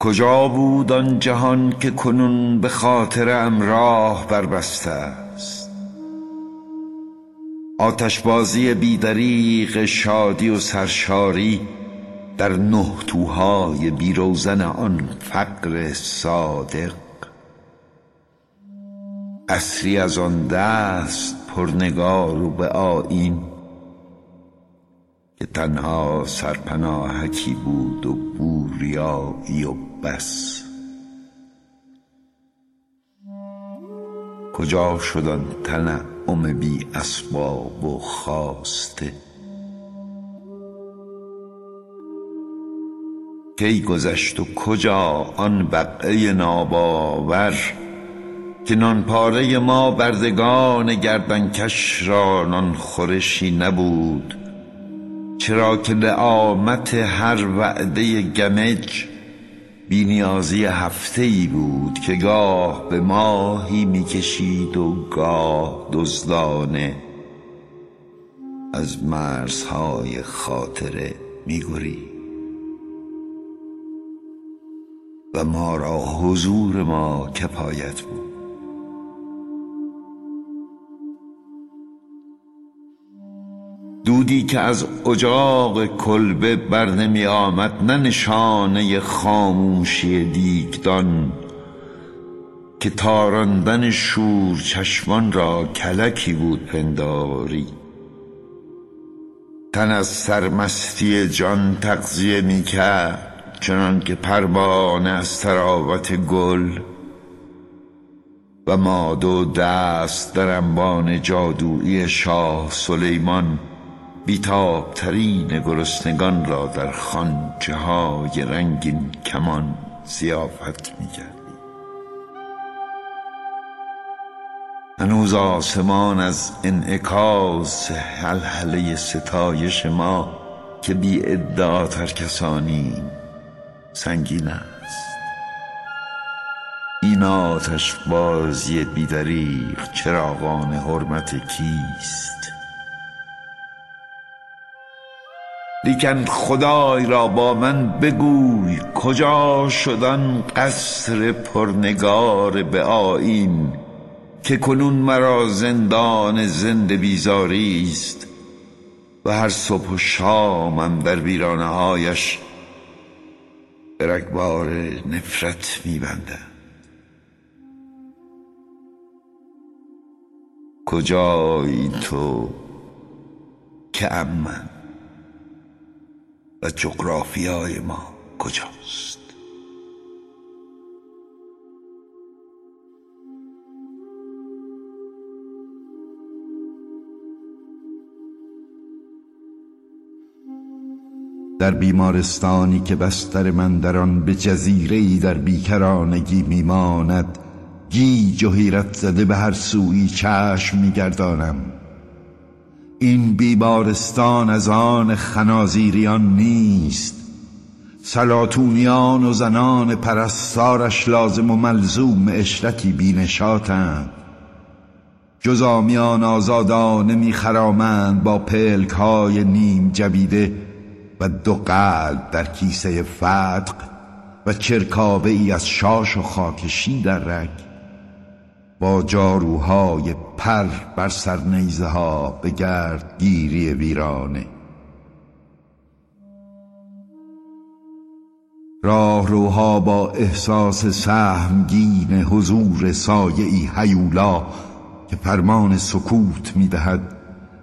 کجا بود آن جهان که کنون به خاطرم راه بربسته است؟ آتشبازی بی شادی و سرشاری در نه توهای بی روزن آن فقر صادق. عصری از آن دست پرنگار و به آیین که تنها سرپناهکی بود و بوریایی و بس. کجا شد آن تنعم بی اسباب و خواسته؟ کی گذشت و کجا آن بقعه ناباور که نان پاره ما بردگان گردنکش را نان خورشی نبود؟ چرا که لعامت هر وعده گمج بینیازی هفته ای بود که گاه به ماهی می‌کشید و گاه دزدانه از مرزهای خاطره میگرید و ما را حضور ما کفایت بود. دودی که از اجاق کلبه بر نمی آمد نه نشانه خاموشی دیگدان که تاراندن شور چشمان را کلکی بود پنداری. تن از سرمستی جان تغذیه می کرد چنان که پروانه از تراوت گل و ما دو دست در انبان جادویی شاه سلیمان بیتاب ترین گرسنگان را در خانچه های رنگین کمان زیافت می کردیم هنوز آسمان از انعکاس حلحله ستایش ما که بی ادعا ترکسانیم سنگین است. این آتش بازی بیدریق چراغان حرمت کیست؟ لیکن خدای را با من بگوی کجا شد آن قصر پرنگار به آیین که کنون مرا زندان زنده بیزاری است و هر صبح و شامم در ویرانه هایش به رگبار نفرت میبندم. کجایی تو که من و جغرافیای ما کجاست؟ در بیمارستانی که بستر من در آن به جزیره در بیکرانگی میماند گیج و حیرت زده به هر سوی چشم میگردانم. این بیمارستان از آن خنازیریان نیست. سلاتونیان و زنان پرستارش لازم و ملزوم اشرتی بینشاتند. جزامیان آزادانه میخرامند با پلک های نیم جبیده و دو قلب در کیسه فتق و چرکابه ای از شاش و خاکشی در رگ. با جاروهای پر بر سر نیزه ها به گرد گیری ویرانه. راهروها با احساس سهمگین حضور سایه هیولا که فرمان سکوت می‌دهد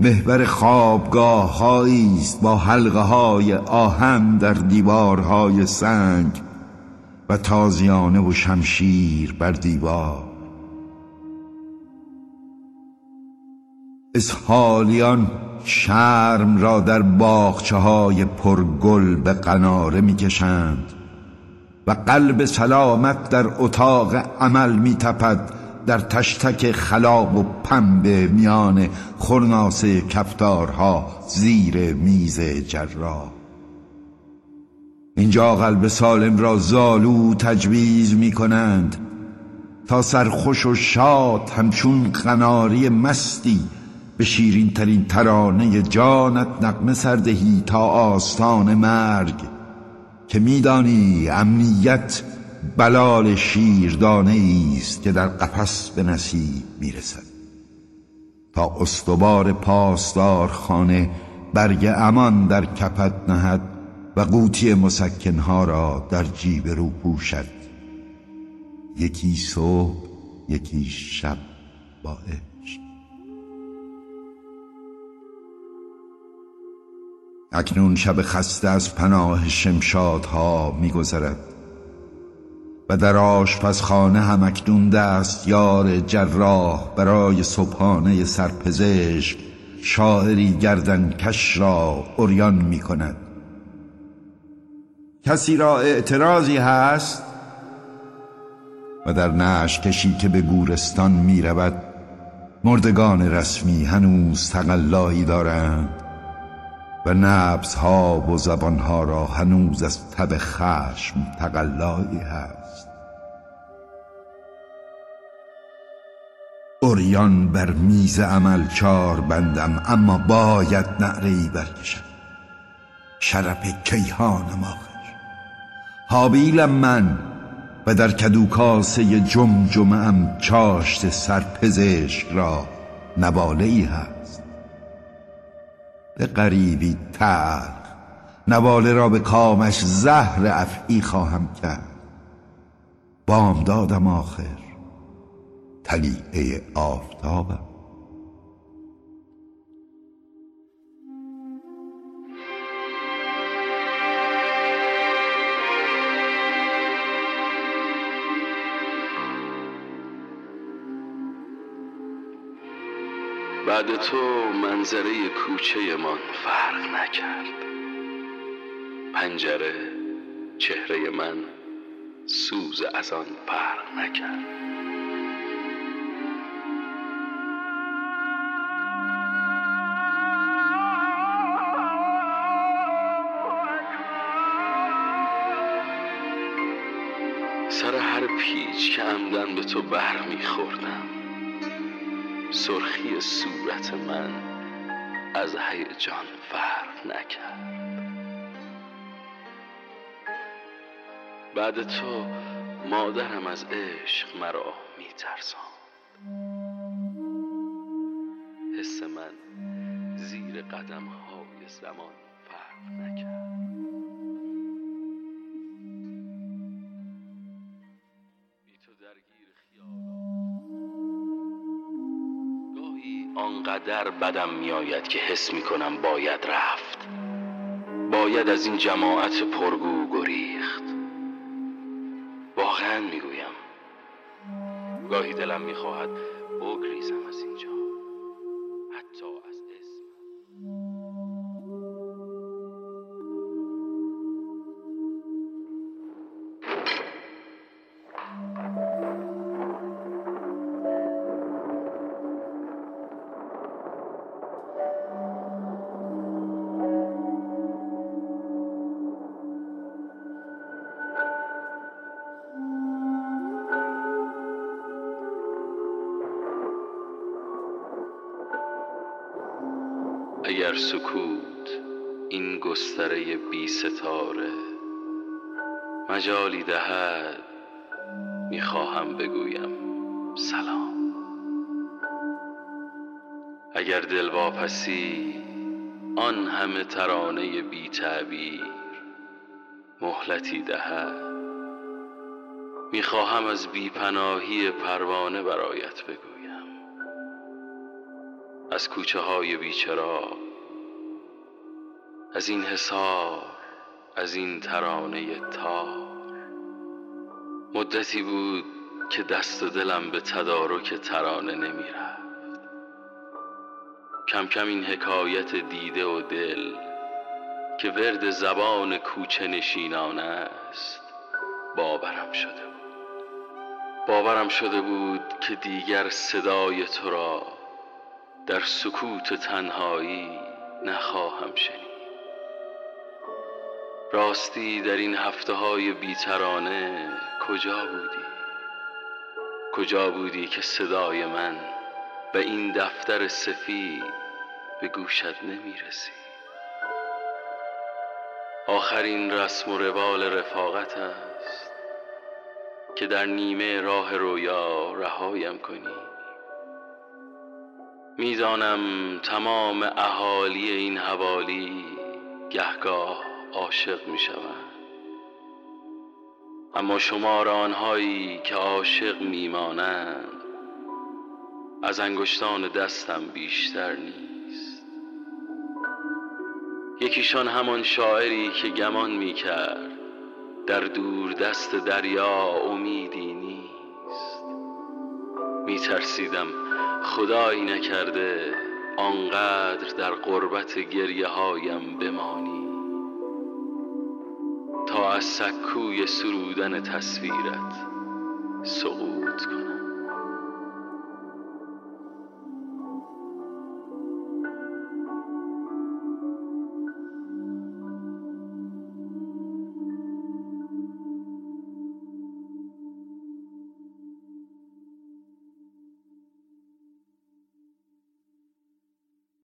محور خوابگاه است با حلقه های آهن در دیوارهای سنگ و تازیانه و شمشیر بر دیوار. اسحالیان شرم را در باخچه های پرگل به قناره می‌کشند و قلب سلامت در اتاق عمل میتپد در تشتک خلاب و پنبه میان خرناس کفتارها زیر میز جراح. اینجا قلب سالم را زالو تجویز می کنند تا سرخوش و شاد همچون قناری مستی به شیرین ترین ترانه جانت نقمه سردهی تا آستان مرگ که میدانی امنیت بلال شیردانه است که در قفس به نصیب می‌رسد. تا استوار پاسدار خانه برگ امان در کپت نهد و قوطی مسکنها را در جیب رو پوشد. یکی صبح یکی شب با اکنون شب خسته از پناه شمشادها میگذرد. و در آشپزخانه هم اکنون دست یار جراح برای صبحانه سرپزشک شاعری گردن کش را اوریان می کند کسی را اعتراضی هست؟ و در نش کشی که به گورستان می رود مردگان رسمی هنوز تقلایی دارند. و نبس ها و زبان ها را هنوز از تب خشم تقلایی هست. اوریان بر میز عمل چار بندم اما باید نعره ای برکشم. شرف کیهان ماخر حابیلم من و در کدوکاسه جمجمه ام چاشت سرپزشک را نواله ای هست. به غریبی تلخ نواله را به کامش زهر افعی خواهم کرد. بام دادم آخر. تلیعه آفتابم. تو منظره کوچه من فرق نکرد. پنجره چهره من سوز از آن فرق نکرد. سر هر پیچ که عمدن به تو بر میخوردم سرخی صورت من از هیجان فرق نکرد. بعد تو مادرم از عشق مرا میترساند. حس من زیر قدم های زمان فرق نکرد. آنقدر بدم میآید که حس می کنم باید رفت. باید از این جماعت پرگو گریخت. واقعا می‌گویم. گاهی دلم می‌خواهد بگریزم از اینجا. اگر سکوت این گستره بی ستاره مجالی دهد می‌خواهم بگویم سلام. اگر دل واپسی آن همه ترانه بی تعبیر مهلتی دهد. می‌خواهم از بیپناهی پروانه برایت بگویم. از کوچه های بیچرا از این حسار از این ترانه تار. مدتی بود که دست و دلم به تدارک ترانه نمی رفت کم کم این حکایت دیده و دل که ورد زبان کوچه نشینان است باورم شده بود. باورم شده بود که دیگر صدای تو را در سکوت تنهایی نخواهم شنید. راستی در این هفته های بیترانه کجا بودی؟ کجا بودی که صدای من به این دفتر سفید به گوشت نمی رسید آخرین رسم و روال رفاقت است که در نیمه راه رویا رهایم کنی می‌دانم تمام اهالی این حوالی گهگاه عاشق می اما شمار آنهایی که عاشق میمانند از انگشتان دستم بیشتر نیست. یکیشان همان شاعری که گمان می کرد در دور دست دریا امیدی نیست. می ترسیدم خدایی نکرده آنقدر در قربت گریه هایم بمانی. از سکوی سرودن تصویرت سقوط کنم.